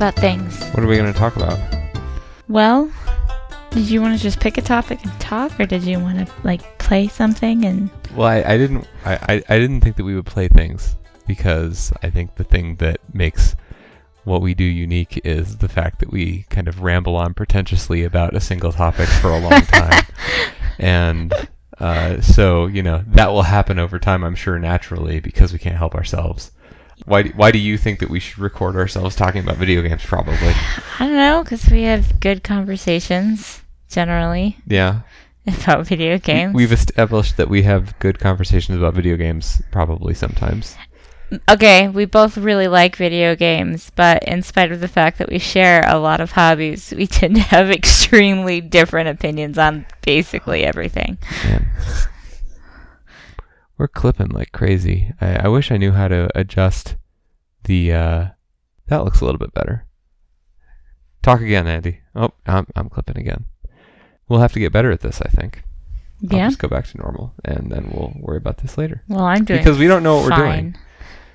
about things. What are we going to talk about? Well, did you want to just pick a topic and talk, or did you want to like play something and? Well, I, I didn't. I, I, I didn't think that we would play things because I think the thing that makes what we do unique is the fact that we kind of ramble on pretentiously about a single topic for a long time, and uh, so you know that will happen over time. I'm sure naturally because we can't help ourselves. Why do, why do you think that we should record ourselves talking about video games? Probably. I don't know, because we have good conversations generally Yeah. about video games. We've established that we have good conversations about video games probably sometimes. okay, we both really like video games, but in spite of the fact that we share a lot of hobbies, we tend to have extremely different opinions on basically everything. Man. We're clipping like crazy. I, I wish I knew how to adjust the uh that looks a little bit better. Talk again, Andy. Oh, I'm I'm clipping again. We'll have to get better at this, I think. I'll Yeah. just go back to normal and then we'll worry about this later. Well, I'm doing Because we don't know what we're doing.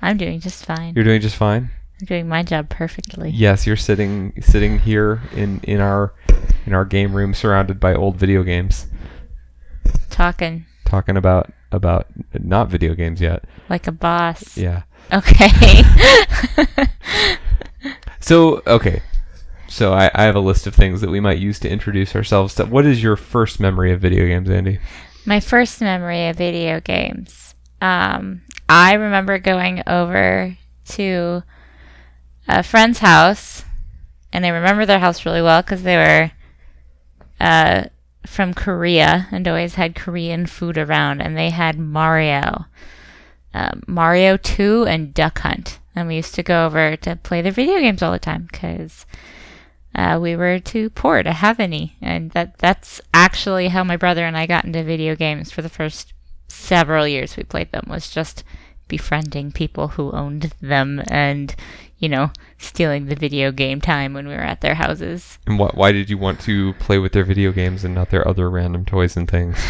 I'm doing just fine. You're doing just fine? I'm doing my job perfectly. Yes, you're sitting sitting here in in our in our game room surrounded by old video games Talking talking about about not video games yet. like a boss. Yeah. Okay. So okay, so I, I have a list of things that we might use to introduce ourselves. To, what is your first memory of video games, Andy? My first memory of video games. Um, I remember going over to a friend's house, and I remember their house really well because they were uh, from Korea and always had Korean food around, and they had Mario, um, Mario 2 and Duck Hunt. And we used to go over to play their video games all the time because uh, we were too poor to have any, and that that's actually how my brother and I got into video games for the first several years we played them was just befriending people who owned them and you know stealing the video game time when we were at their houses. And what? Why did you want to play with their video games and not their other random toys and things?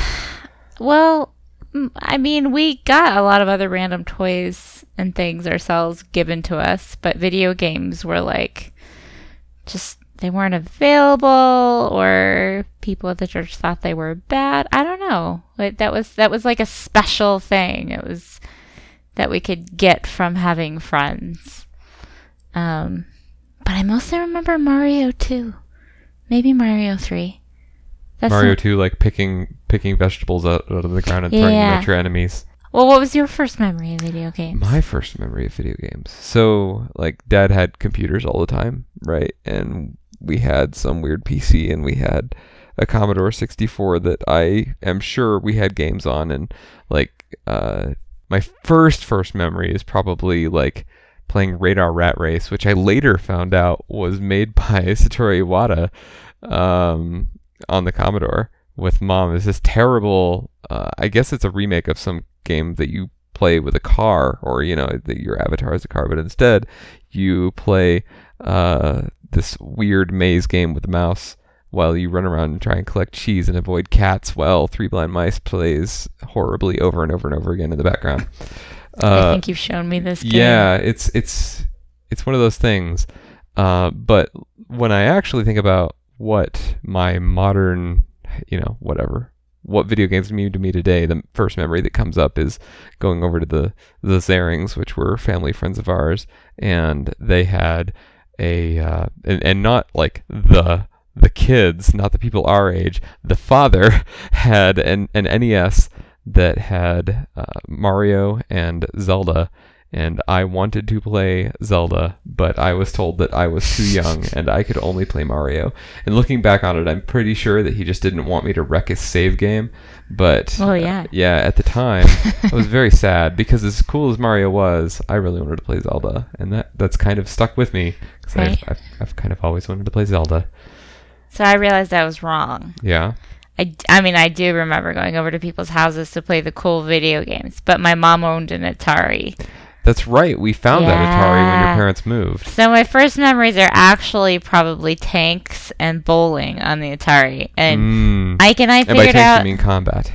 Well, I mean, we got a lot of other random toys and things ourselves given to us, but video games were like just they weren't available or people at the church thought they were bad. I don't know. Like that was that was like a special thing. It was that we could get from having friends. Um but I mostly remember Mario 2. Maybe Mario 3. That's Mario not- Two, like picking picking vegetables out, out of the ground and throwing them at your enemies. Well, what was your first memory of video games? My first memory of video games. So, like, Dad had computers all the time, right? And we had some weird PC, and we had a Commodore 64 that I am sure we had games on. And like, uh, my first first memory is probably like playing Radar Rat Race, which I later found out was made by Satoru Iwata um, on the Commodore with mom. It's this terrible. Uh, I guess it's a remake of some game that you play with a car, or you know, your avatar is a car, but instead you play uh, this weird maze game with a mouse while you run around and try and collect cheese and avoid cats while Three Blind Mice plays horribly over and over and over again in the background. I Uh, think you've shown me this game. yeah, it's it's it's one of those things. Uh, but when I actually think about what my modern, you know, whatever, what video games mean to me today, the first memory that comes up is going over to the the Zarings, which were family friends of ours, and they had a uh, and, and not like the the kids, not the people our age. The father had an an NES that had uh, Mario and Zelda, and I wanted to play Zelda, but I was told that I was too young and I could only play Mario. And looking back on it, I'm pretty sure that he just didn't want me to wreck his save game. But Well, uh, yeah. yeah, at the time, I was very sad because as cool as Mario was, I really wanted to play Zelda, and that that's kind of stuck with me because Right. I've, I've I've kind of always wanted to play Zelda. So I realized I was wrong. Yeah. I, I mean, I do remember going over to people's houses to play the cool video games, but my mom owned an Atari. That's right. We found that Atari when your parents moved. So my first memories are actually probably tanks and bowling on the Atari. And Mm. Ike and I And by figured tanks, out. you mean combat.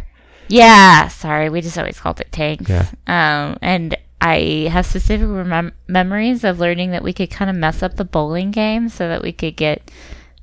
Yeah, sorry, we just always called it tanks. Yeah. Um, and I have specific remem- memories of learning that we could kind of mess up the bowling game so that we could get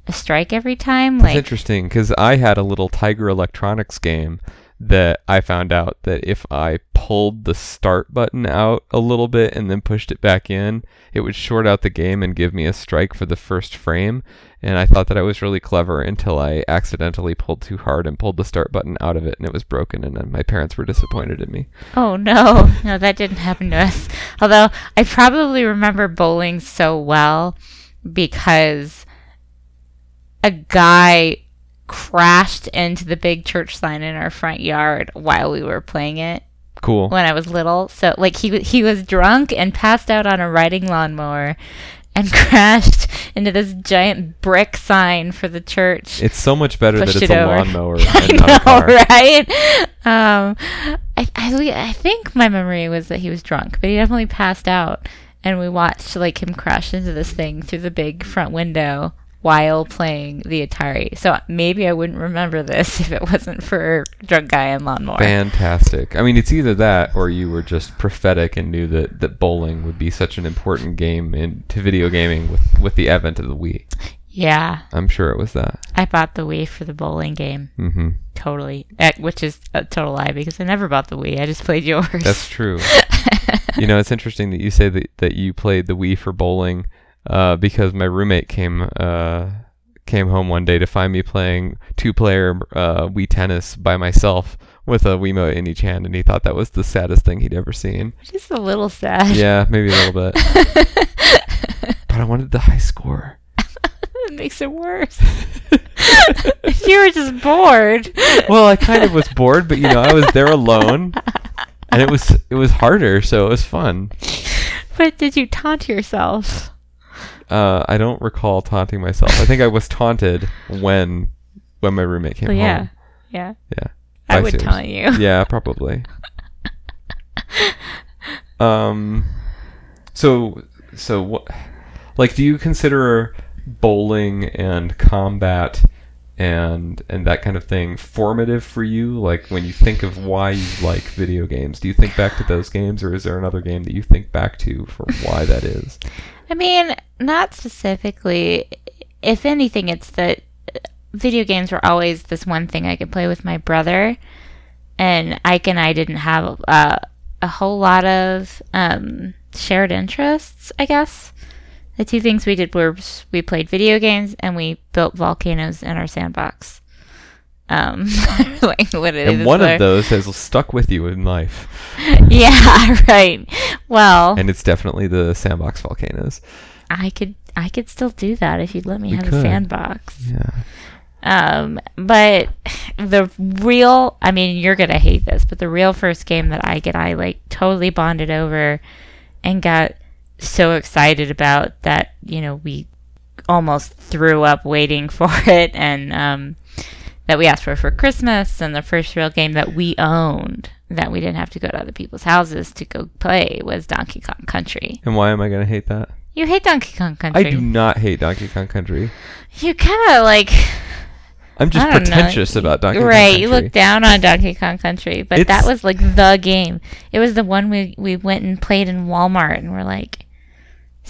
a strike every time. That's Like, interesting because I had a little Tiger Electronics game that I found out that if I pulled the start button out a little bit and then pushed it back in, it would short out the game and give me a strike for the first frame. And I thought that I was really clever until I accidentally pulled too hard and pulled the start button out of it and it was broken. And then my parents were disappointed in me. oh no, no, that didn't happen to us. Although I probably remember bowling so well because a guy crashed into the big church sign in our front yard while we were playing it Cool. when I was little. So like he he was drunk and passed out on a riding lawnmower and crashed into this giant brick sign for the church. It's so much better that it's it a over. lawnmower I and not a know, car. right? Um, I, I I think my memory was that he was drunk, but he definitely passed out, and we watched like him crash into this thing through the big front window while playing the Atari. So maybe I wouldn't remember this if it wasn't for drunk guy and lawnmower. Fantastic. I mean, it's either that or you were just prophetic and knew that, that bowling would be such an important game into video gaming with, with the advent of the Wii. Yeah, I'm sure it was that. I bought the Wii for the bowling game. Mm-hmm. Totally, which is a total lie because I never bought the Wii. I just played yours. That's true. you know, it's interesting that you say that, that you played the Wii for bowling uh, because my roommate came uh, came home one day to find me playing two player uh, Wii tennis by myself with a Wiimote in each hand, and he thought that was the saddest thing he'd ever seen. just a little sad. Yeah, maybe a little bit. but I wanted the high score. it makes it worse. you were just bored. Well, I kind of was bored, but you know, I was there alone, and it was it was harder, so it was fun. But did you taunt yourself? Uh, I don't recall taunting myself. I think I was taunted when when my roommate came Well, yeah. home. Yeah. Yeah. I By would taunt you. Yeah, probably. um, so so what? Like, do you consider bowling and combat and and that kind of thing formative for you? Like, when you think of why you like video games, do you think back to those games, or is there another game that you think back to for why that is? I mean, not specifically. If anything, it's that video games were always this one thing I could play with my brother, and Ike and I didn't have uh, a whole lot of um, shared interests. I guess the two things we did were we played video games and we built volcanoes in our sandbox. Um, like what it And is one where- of those has stuck with you in life, yeah, right. Well, and it's definitely the sandbox volcanoes. I could I could still do that if you'd let me We have could. a sandbox. Yeah. Um, but the real, I mean, you're gonna hate this, but the real first game that I get, I like totally bonded over and got so excited about that, you know, we almost threw up waiting for it, and um, that we asked for for Christmas, and the first real game that we owned that we didn't have to go to other people's houses to go play was Donkey Kong Country. And why am I going to hate that? You hate Donkey Kong Country. I do not hate Donkey Kong Country. You kind of like I'm just don't know. pretentious about Donkey Kong Country. right. You look down on Donkey Kong Country, but that was like the game. It was the one we we went and played in Walmart, and we're like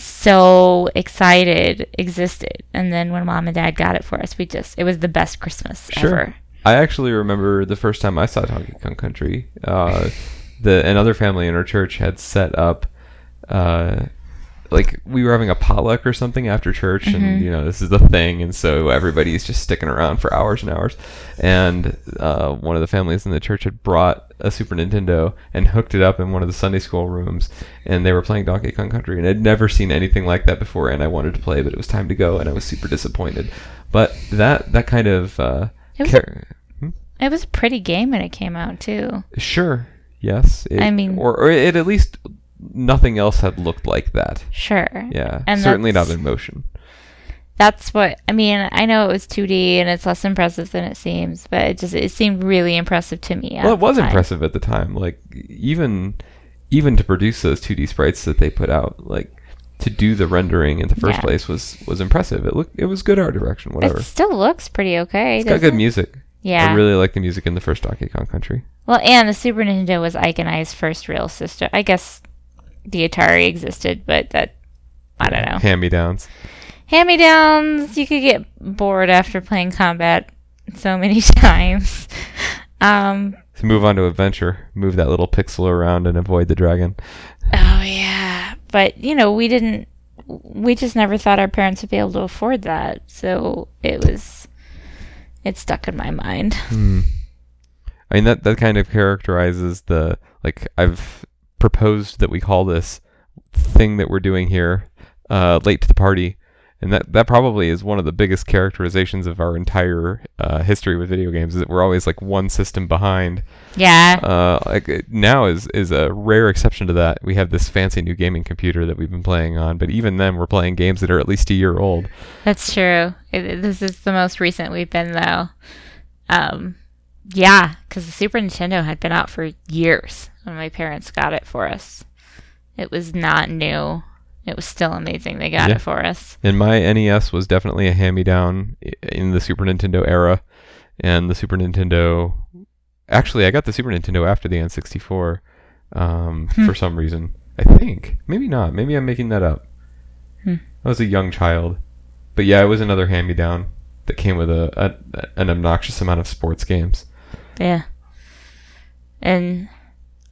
so excited existed. And then when mom and dad got it for us, we just it was the best Christmas Sure. ever. I actually remember the first time I saw Donkey Kong Country. Uh, the another family in our church had set up, uh, like we were having a potluck or something after church, Mhm. and you know this is the thing, and so everybody's just sticking around for hours and hours. And uh, one of the families in the church had brought a Super Nintendo and hooked it up in one of the Sunday school rooms, and they were playing Donkey Kong Country, and I'd never seen anything like that before, and I wanted to play, but it was time to go, and I was super disappointed. But that that kind of uh, It was, char- it was a pretty game when it came out too. Sure. Yes. It, I mean- or, or it at least nothing else had looked like that. Sure. Yeah. And certainly not in motion. That's what I mean. I know it was 2D and it's less impressive than it seems, but it just it seemed really impressive to me. Well, it was impressive at the time. Like even even to produce those 2D sprites that they put out, like to do the rendering in the first Yeah. place was was impressive. It looked it was good art direction. Whatever. It still looks pretty okay. it's got good it? music. Yeah. I really like the music in the first Donkey Kong Country. Well, and the Super Nintendo was Ike and I's first real system. I guess the Atari existed, but that I don't know. Hand me downs. Hand me downs. You could get bored after playing combat so many times. Um, To move on to adventure, move that little pixel around and avoid the dragon. oh yeah, but you know we didn't. We just never thought our parents would be able to afford that, so it was. It stuck in my mind. Hmm. I mean that that kind of characterizes the like I've proposed that we call this thing that we're doing here uh, late to the party, and that that probably is one of the biggest characterizations of our entire uh, history with video games. Is that we're always like one system behind. Yeah, Uh, like now is is a rare exception to that. We have this fancy new gaming computer that we've been playing on, but even then we're playing games that are at least a year old. that's true. It, this is the most recent we've been though. Um, yeah, because the Super Nintendo had been out for years when my parents got it for us. It was not new. It was still amazing. They got Yeah. it for us. And my NES was definitely a hand-me-down in the Super Nintendo era, and the Super Nintendo. Actually, I got the Super Nintendo after the N64, um, Hmm. for some reason. I think maybe not. Maybe I'm making that up. Hmm. I was a young child, but yeah, it was another hand-me-down that came with a, a an obnoxious amount of sports games. Yeah. And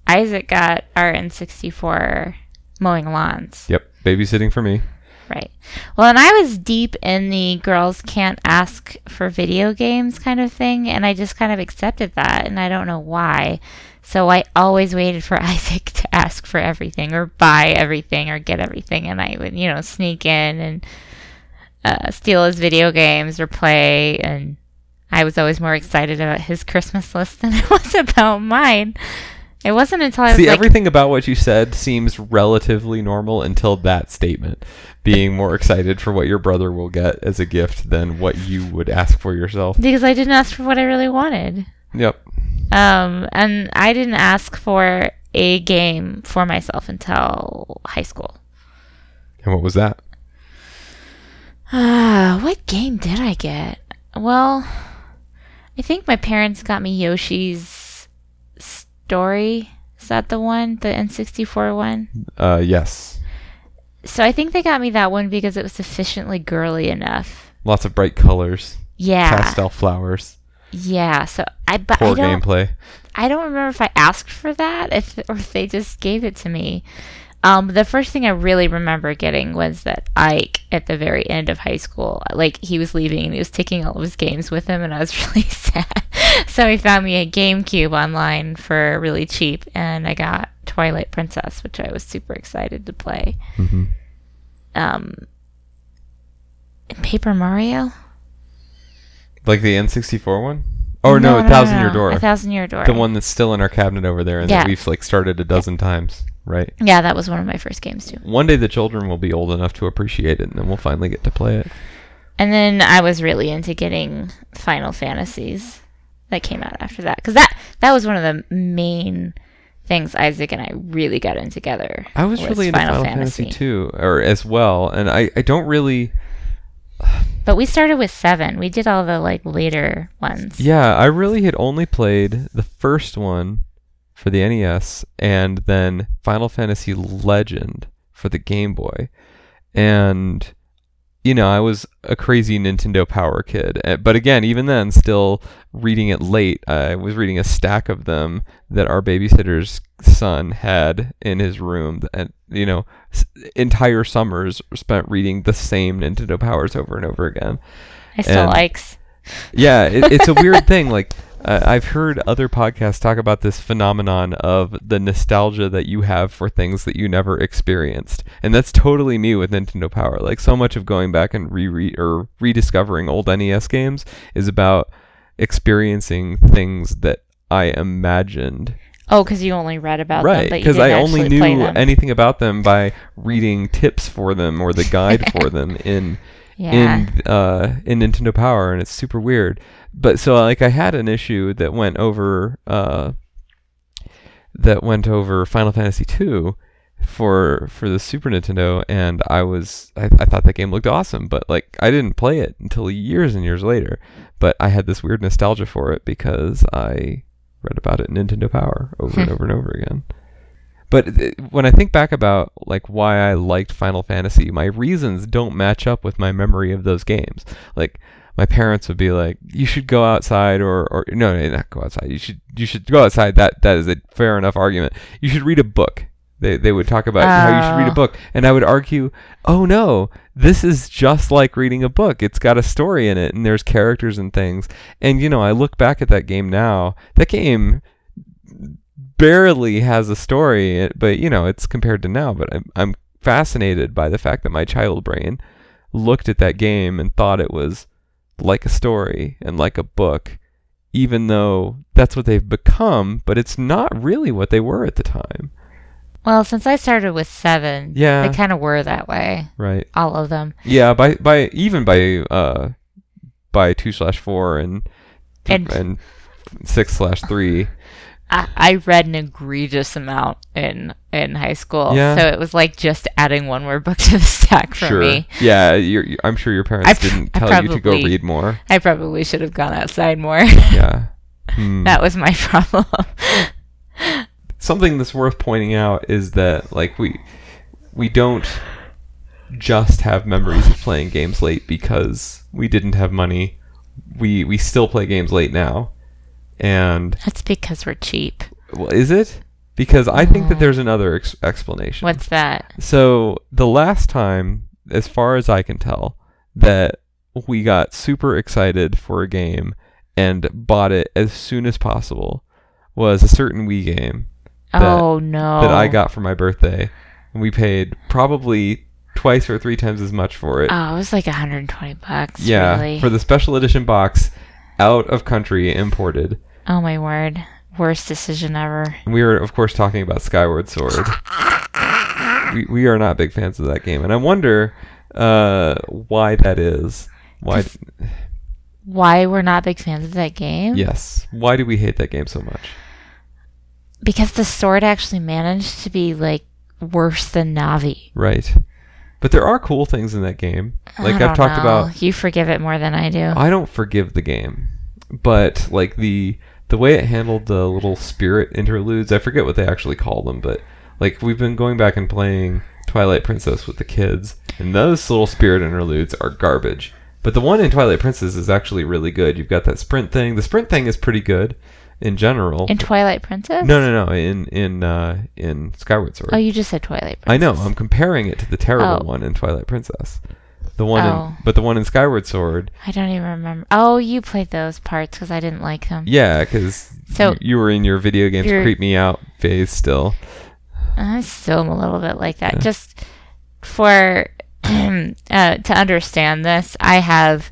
Isaac got our N64 mowing lawns. Yep, babysitting for me. Right. Well, and I was deep in the girls can't ask for video games kind of thing, and I just kind of accepted that, and I don't know why. So I always waited for Isaac to ask for everything, or buy everything, or get everything, and I would, you know, sneak in and uh, steal his video games or play, and I was always more excited about his Christmas list than I was about mine. It wasn't until I was See, like, everything about what you said seems relatively normal until that statement. Being more excited for what your brother will get as a gift than what you would ask for yourself. because I didn't ask for what I really wanted. Yep. Um, and I didn't ask for a game for myself until high school. And what was that? Ah, what game did I get? Well, I think my parents got me Yoshi's Story. Is that the one? The N64 one? Uh, yes. So I think they got me that one because it was sufficiently girly enough. Lots of bright colors, Yeah. pastel flowers, Yeah. So I but I poor don't gameplay. I don't remember if I asked for that, if or if they just gave it to me. Um, the first thing I really remember getting was that Ike at the very end of high school, like he was leaving and he was taking all of his games with him, and I was really sad. so he found me a GameCube online for really cheap, and I got Twilight Princess, which I was super excited to play. hmm Um, Paper Mario? Like the N64 one? Oh no, A Thousand Year no. Door. A Thousand Year Door. the one that's still in our cabinet over there and Yeah. that we've like started a dozen times, right? Yeah, that was one of my first games too. One day the children will be old enough to appreciate it and then we'll finally get to play it. And then I was really into getting Final Fantasies that came out after that because that that was one of the main things Isaac and I really got in together. I was really into Final, Fantasy. too, or as well, and I, I don't really But we started with seven. We did all the like later ones. Yeah, I really had only played the first one for the NES and then Final Fantasy Legend for the Game Boy. And you know, I was a crazy Nintendo Power kid. Uh, But again, even then still reading it late. I was reading a stack of them that our babysitter's son had in his room and you know, s- entire summers spent reading the same Nintendo Powers over and over again. I still and- likes. Yeah, it, it's a weird thing. Like uh, I've heard other podcasts talk about this phenomenon of the nostalgia that you have for things that you never experienced, and that's totally me with Nintendo Power. Like so much of going back and re or rediscovering old NES games is about experiencing things that I imagined. Oh, because you only read about them, Right, but because I only knew anything about them by reading tips for them or the guide for them in yeah. in uh, in Nintendo Power, and it's super weird. But so like I had an issue that went over uh, that went over Final Fantasy two for for the Super Nintendo, and I was I, I thought that game looked awesome, but like I didn't play it until years and years later. But I had this weird nostalgia for it because I read about it in Nintendo Power over and over and over again. But th- when I think back about like why I liked Final Fantasy, my reasons don't match up with my memory of those games. Like my parents would be like, "You should go outside," or, or no, no, not go outside. You should you should go outside. That that is a fair enough argument. You should read a book. They they would talk about how you should read a Oh. book, and I would argue, "Oh no, this is just like reading a book. It's got a story in it, and there's characters and things." And you know, I look back at that game now. That game barely has a story, but you know, it's compared to now. But I'm I'm fascinated by the fact that my child brain looked at that game and thought it was like a story and like a book, even though that's what they've become. But it's not really what they were at the time, Well, since I started with seven, Yeah. they kind of were that way. right? All of them. Yeah, by by even by uh by two slash four and And- and six slash three. I, I read an egregious amount in in high school, Yeah. so it was like just adding one more book to the stack for sure. me. Yeah, I'm sure your parents pr- didn't tell you to go read more. I probably should have gone outside more. Yeah. Hmm. that was my problem. something that's worth pointing out is that like we we don't just have memories of playing games late because we didn't have money. We we still play games late now. And That's because we're cheap. well, is it? Because I think that there's another ex- explanation. What's that? So the last time, as far as I can tell, that we got super excited for a game and bought it as soon as possible was a certain Wii game That- oh no! that I got for my birthday, and we paid probably twice or three times as much for it. Oh, it was like 120 bucks. yeah, really. for the special edition box, out of country imported. Oh my word! Worst decision ever. We were, of course, talking about Skyward Sword. we we are not big fans of that game, and I wonder uh, why that is. Why? Why we're not big fans of that game? Yes. Why do we hate that game so much? Because the sword actually managed to be like worse than Navi. Right. But there are cool things in that game. Like I've talked know. about You forgive it more than I do. I don't forgive the game, but like the the way it handled the little spirit interludes, I forget what they actually call them, but like we've been going back and playing Twilight Princess with the kids, and those little spirit interludes are garbage. But the one in Twilight Princess is actually really good. You've got that sprint thing. The sprint thing is pretty good in general. In Twilight Princess? no, no, no. In in uh, in Skyward Sword. Oh, you just said Twilight Princess. I know. I'm comparing it to the terrible Oh. one in Twilight Princess. The one, Oh. in, but the one in Skyward Sword. I don't even remember. Oh, you played those parts because I didn't like them. Yeah, because So- you, you were in your video games creep me out phase still. I still am a little bit like that. Yeah. Just for uh, to understand this, I have.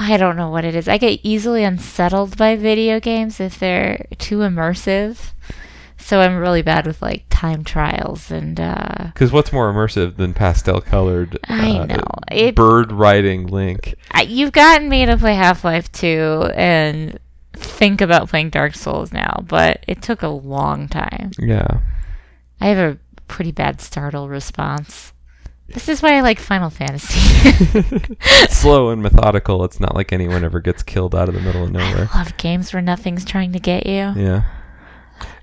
I don't know what it is. I get easily unsettled by video games if they're too immersive. So I'm really bad with like time trials and uh Because what's more immersive than pastel colored? I know. It- bird riding Link. I, you've gotten me to play Half-Life 2 and think about playing Dark Souls now, but it took a long time. Yeah. I have a pretty bad startle response. This is why I like Final Fantasy. Slow and methodical. It's not like anyone ever gets killed out of the middle of nowhere. I love games where nothing's trying to get you. Yeah.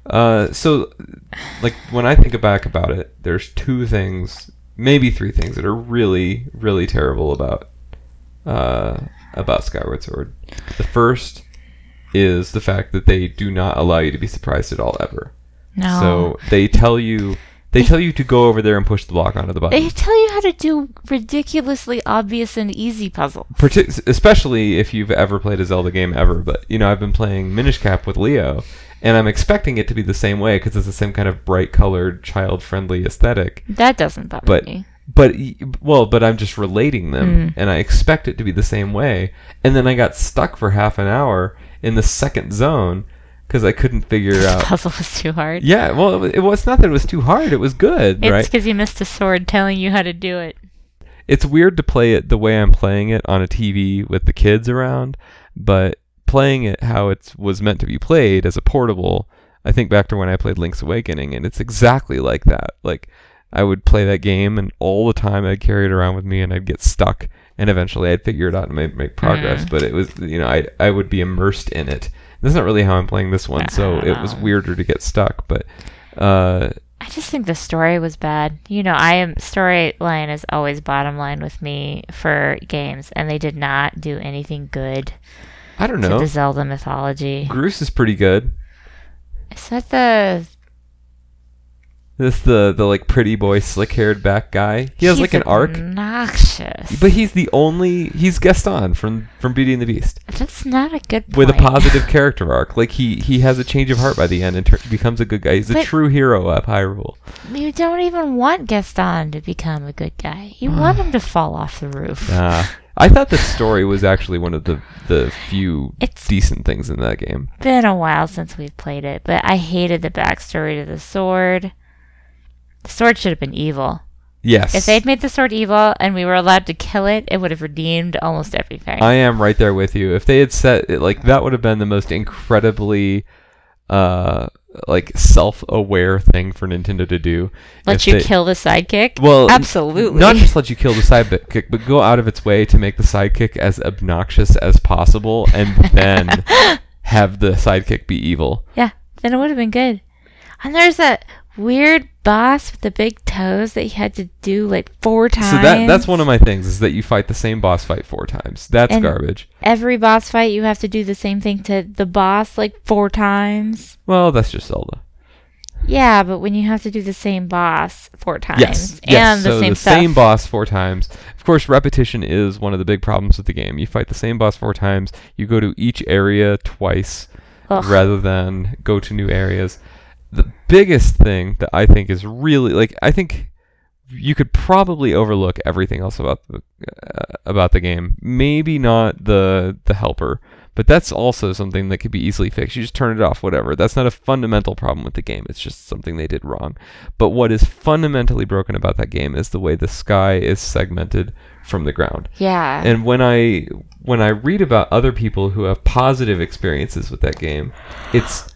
Uh, so, like when I think back about it, there's two things, maybe three things that are really, really terrible about uh, about Skyward Sword. The first is the fact that they do not allow you to be surprised at all ever. No. So they tell you they tell you to go over there and push the block onto the button. they tell you how to do ridiculously obvious and easy puzzles. Especially if you've ever played a Zelda game ever. But you know, I've been playing Minish Cap with Leo, and I'm expecting it to be the same way because it's the same kind of bright colored, child friendly aesthetic. That doesn't bother But me. but well, but I'm just relating them, Mm. and I expect it to be the same way. And then I got stuck for half an hour in the second zone because I couldn't figure The out. puzzle was too hard. Yeah, well, it was, not that it was too hard. It was good, It's right? because you missed a sword telling you how to do it. it's weird to play it the way I'm playing it on a TV with the kids around, but playing it how it was meant to be played as a portable, I think back to when I played Link's Awakening, and it's exactly like that. Like I would play that game, and all the time I'd carry it around with me, and I'd get stuck, and eventually I'd figure it out and make, make progress. Mm. But it was, you know, I I would be immersed in it. That's not really how I'm playing this one, so it was Oh. weirder to get stuck. But uh, I just think the story was bad. You know, I am storyline is always bottom line with me for games, and they did not do anything good I don't know. the Zelda mythology. Groose is pretty good. Is that the This the the like pretty boy, slick haired back guy. He has he's like an arc, Obnoxious. but he's the only he's Gaston from from Beauty and the Beast that's not a good point. with a positive character arc. Like he he has a change of heart by the end and tur- becomes a good guy. He's a But- true hero up Hyrule. You don't even want Gaston to become a good guy. You want him to fall off the roof. Nah. I thought the story was actually one of the the few It's decent things in that game. been a while since we've played it, but I hated the backstory to the sword. The sword should have been evil. Yes. If they'd made the sword evil and we were allowed to kill it, it would have redeemed almost everything. I am right there with you. If they had set it like that would have been the most incredibly uh like self-aware thing for Nintendo to do. Let If you they- kill the sidekick? Well, absolutely. Not just let you kill the sidekick, but go out of its way to make the sidekick as obnoxious as possible, and then have the sidekick be evil. yeah, then it would have been good. And there's that weird boss with the big toes that you had to do like four times. So that that's one of my things is that you fight the same boss fight four times. That's And- garbage. Every boss fight, you have to do the same thing to the boss like four times. Well, that's just Zelda. Yeah, but when you have to do the same boss four times Yes, and yes. the so same the stuff, same boss four times. Of course, repetition is one of the big problems with the game. You fight the same boss four times. You go to each area twice Ugh. rather than go to new areas. Biggest thing that I think is really like I think you could probably overlook everything else about the uh, about the game. Maybe not the the helper, but that's also something that could be easily fixed. You just turn it off, whatever. That's not a fundamental problem with the game. It's just something they did wrong. But what is fundamentally broken about that game is the way the sky is segmented from the ground. yeah, And when I when I read about other people who have positive experiences with that game, it's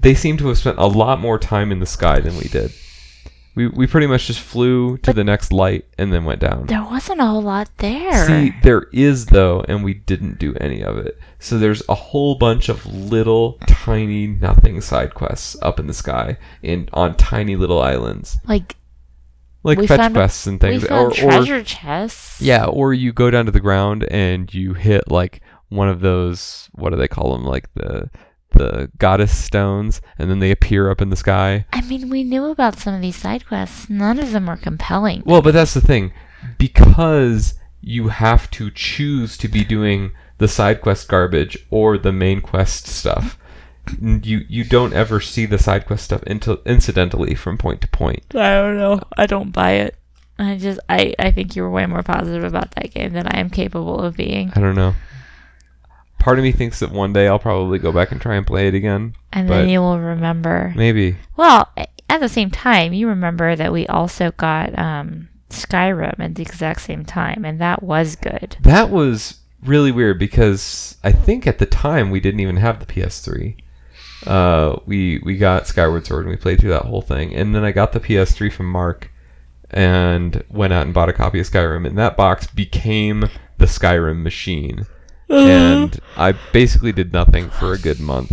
they seem to have spent a lot more time in the sky than we did. We we pretty much just flew to But- the next light and then went down. there wasn't a whole lot there. See, there is though, and we didn't do any of it. So there's a whole bunch of little tiny nothing side quests up in the sky in on tiny little islands. like Like We fetch found quests and things. we found or, or treasure chests. yeah, or you go down to the ground and you hit like one of those what do they call them? Like the the goddess stones, and then they appear up in the sky. I mean, we knew about some of these side quests. None of them were compelling. Well, but that's the thing, because you have to choose to be doing the side quest garbage or the main quest stuff. You you don't ever see the side quest stuff into, incidentally from point to point. I don't know. I don't buy it. I just I I think you were way more positive about that game than I am capable of being. I don't know. Part of me thinks that one day I'll probably go back and try and play it again. And then you will remember. Maybe. Well, at the same time, you remember that we also got um, Skyrim at the exact same time, and that was good. That was really weird because I think at the time we didn't even have the PS3. Uh, we we got Skyward Sword and we played through that whole thing, and then I got the PS3 from Mark and went out and bought a copy of Skyrim, and that box became the Skyrim machine. And uh. I basically did nothing for a good month.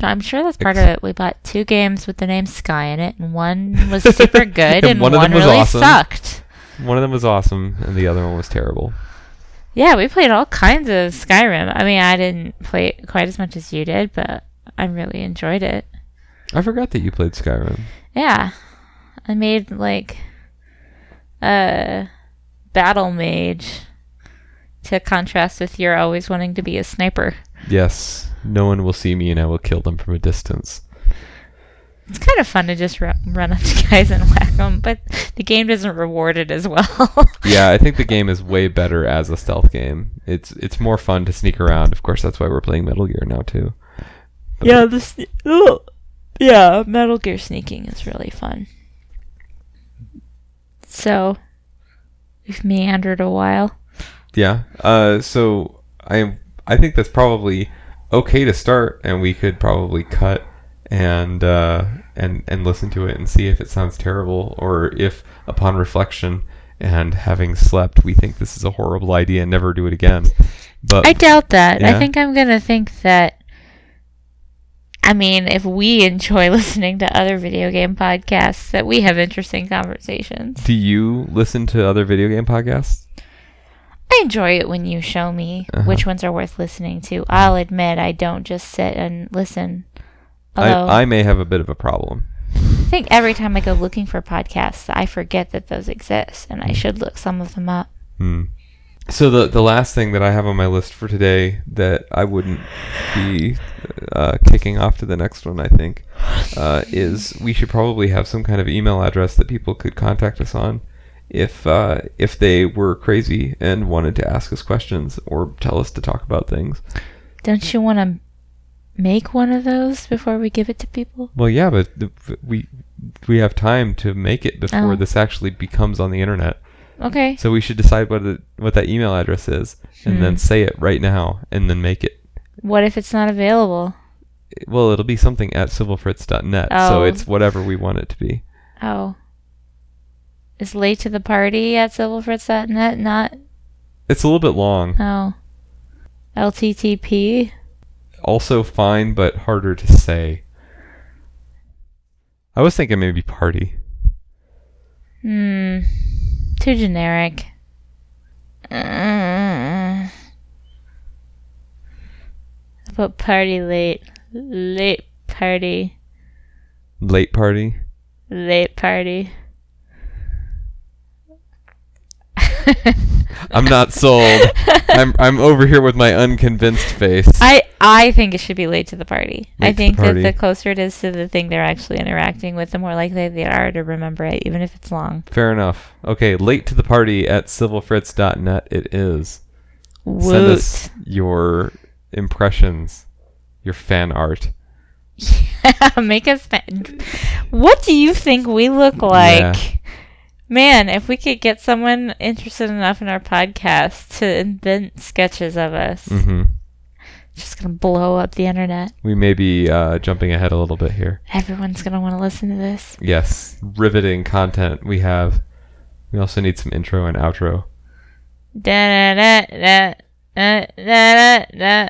I'm sure that's part of it. We bought two games with the name Sky in it, and one was super good, And and, one one, of them was really awesome. sucked. One of them was awesome, and the other one was terrible. Yeah, we played all kinds of Skyrim. I mean, I didn't play it quite as much as you did, but I really enjoyed it. I forgot that you played Skyrim. Yeah, I made like a battle mage to contrast with your always wanting to be a sniper. Yes, no one will see me, and I will kill them from a distance. It's kind of fun to just ru- run up to guys and whack them, but the game doesn't reward it as well. yeah, I think the game is way better as a stealth game. It's it's more fun to sneak around. Of course, that's why we're playing Metal Gear now too. But- yeah, the sne- oh, yeah, Metal Gear sneaking is really fun. So, we've meandered a while. Yeah. Uh, so I I think that's probably okay to start, and we could probably cut and uh, and and listen to it and see if it sounds terrible or if upon reflection and having slept we think this is a horrible idea and never do it again. But I doubt that. Yeah. I think I'm gonna think that I mean, if we enjoy listening to other video game podcasts, that we have interesting conversations. Do you listen to other video game podcasts? I enjoy it when you show me Uh-huh. which ones are worth listening to. I'll admit I don't just sit and listen. Although I, I may have a bit of a problem. I think every time I go looking for podcasts, I forget that those exist, and I should look some of them up. Hmm. So the the last thing that I have on my list for today that I wouldn't be uh, kicking off to the next one, I think, uh, is we should probably have some kind of email address that people could contact us on if uh, if they were crazy and wanted to ask us questions or tell us to talk about things. Don't you want to make one of those before we give it to people? Well, yeah, but the, we we have time to make it before Oh. this actually becomes on the internet. Okay. So we should decide what it, what that email address is, and then Hmm. say it right now, and then make it. What if it's not available? Well, it'll be something at civilfritz.net, so Oh. it's whatever we want it to be. Oh. Is late to the party at civilfritz.net not? It's a little bit long. Oh. LTTP? Also fine, but harder to say. I was thinking maybe party. Hmm. Too generic. Uh, about party late. Late party. Late party. Late party. I'm not sold. I'm I'm over here with my unconvinced face. I I think it should be late to the party. Late I to the think that the closer it is to the thing they're actually interacting with, the more likely they are to remember it, even if it's long. Fair enough. Okay, late to the party at civilfritz.net it is. Send us your impressions, your fan art. Yeah, make us. Fa- what do you think we look like? Yeah. Man, if we could get someone interested enough in our podcast to invent sketches of us, hmm it's just gonna blow up the internet. We may be uh, jumping ahead a little bit here. Everyone's gonna want to listen to this. Yes, riveting content we have. We also need some intro and outro. Da da da da da da da.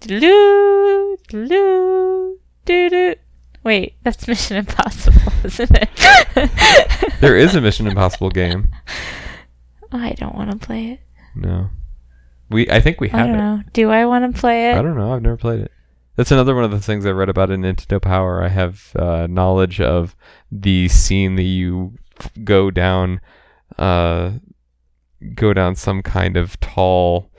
Doo doo doo doo. Wait, that's Mission Impossible, isn't it? There is a Mission Impossible game. I don't want to play it. No, we. I think we have I don't it. know. Do I want to play it? I don't know. I've never played it. That's another one of the things I read about in Nintendo Power. I have uh, knowledge of the scene that you f- go down, uh, go down some kind of tall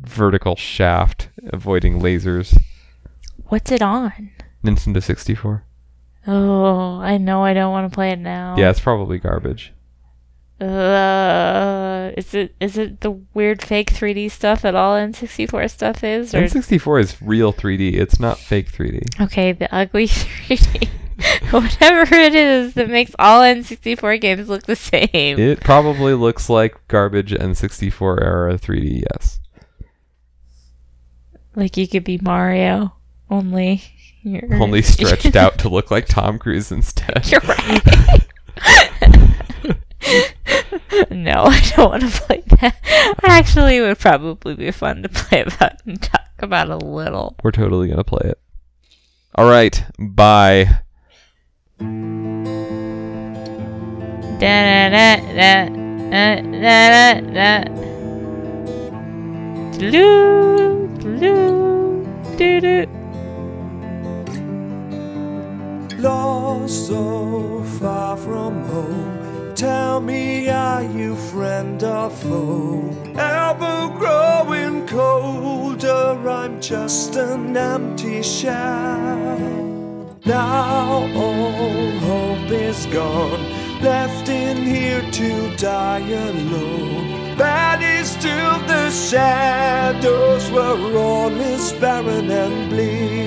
vertical shaft, avoiding lasers. What's it on? Nintendo 64. Oh, I know I don't want to play it now. Yeah, it's probably garbage. Uh, is it is it the weird fake 3D stuff that all N64 stuff is? Or N64 is real 3D. It's not fake 3D. okay, the ugly 3D, whatever it is that makes all N64 games look the same. It probably looks like garbage N64 era 3D. Yes. like you could be Mario, only you're Only stretched out to look like Tom Cruise instead. You're right. no, I don't want to play that. Actually, it would probably be fun to play about and talk about a little. We're totally gonna play it. All right. Bye. Da da da da da da da. Doo doo doo doo. So far from home. Tell me, are you friend or foe? Ever growing colder, I'm just an empty shell. Now all hope is gone, left in here to die alone. Bad is still the shadows where all is barren and bleak.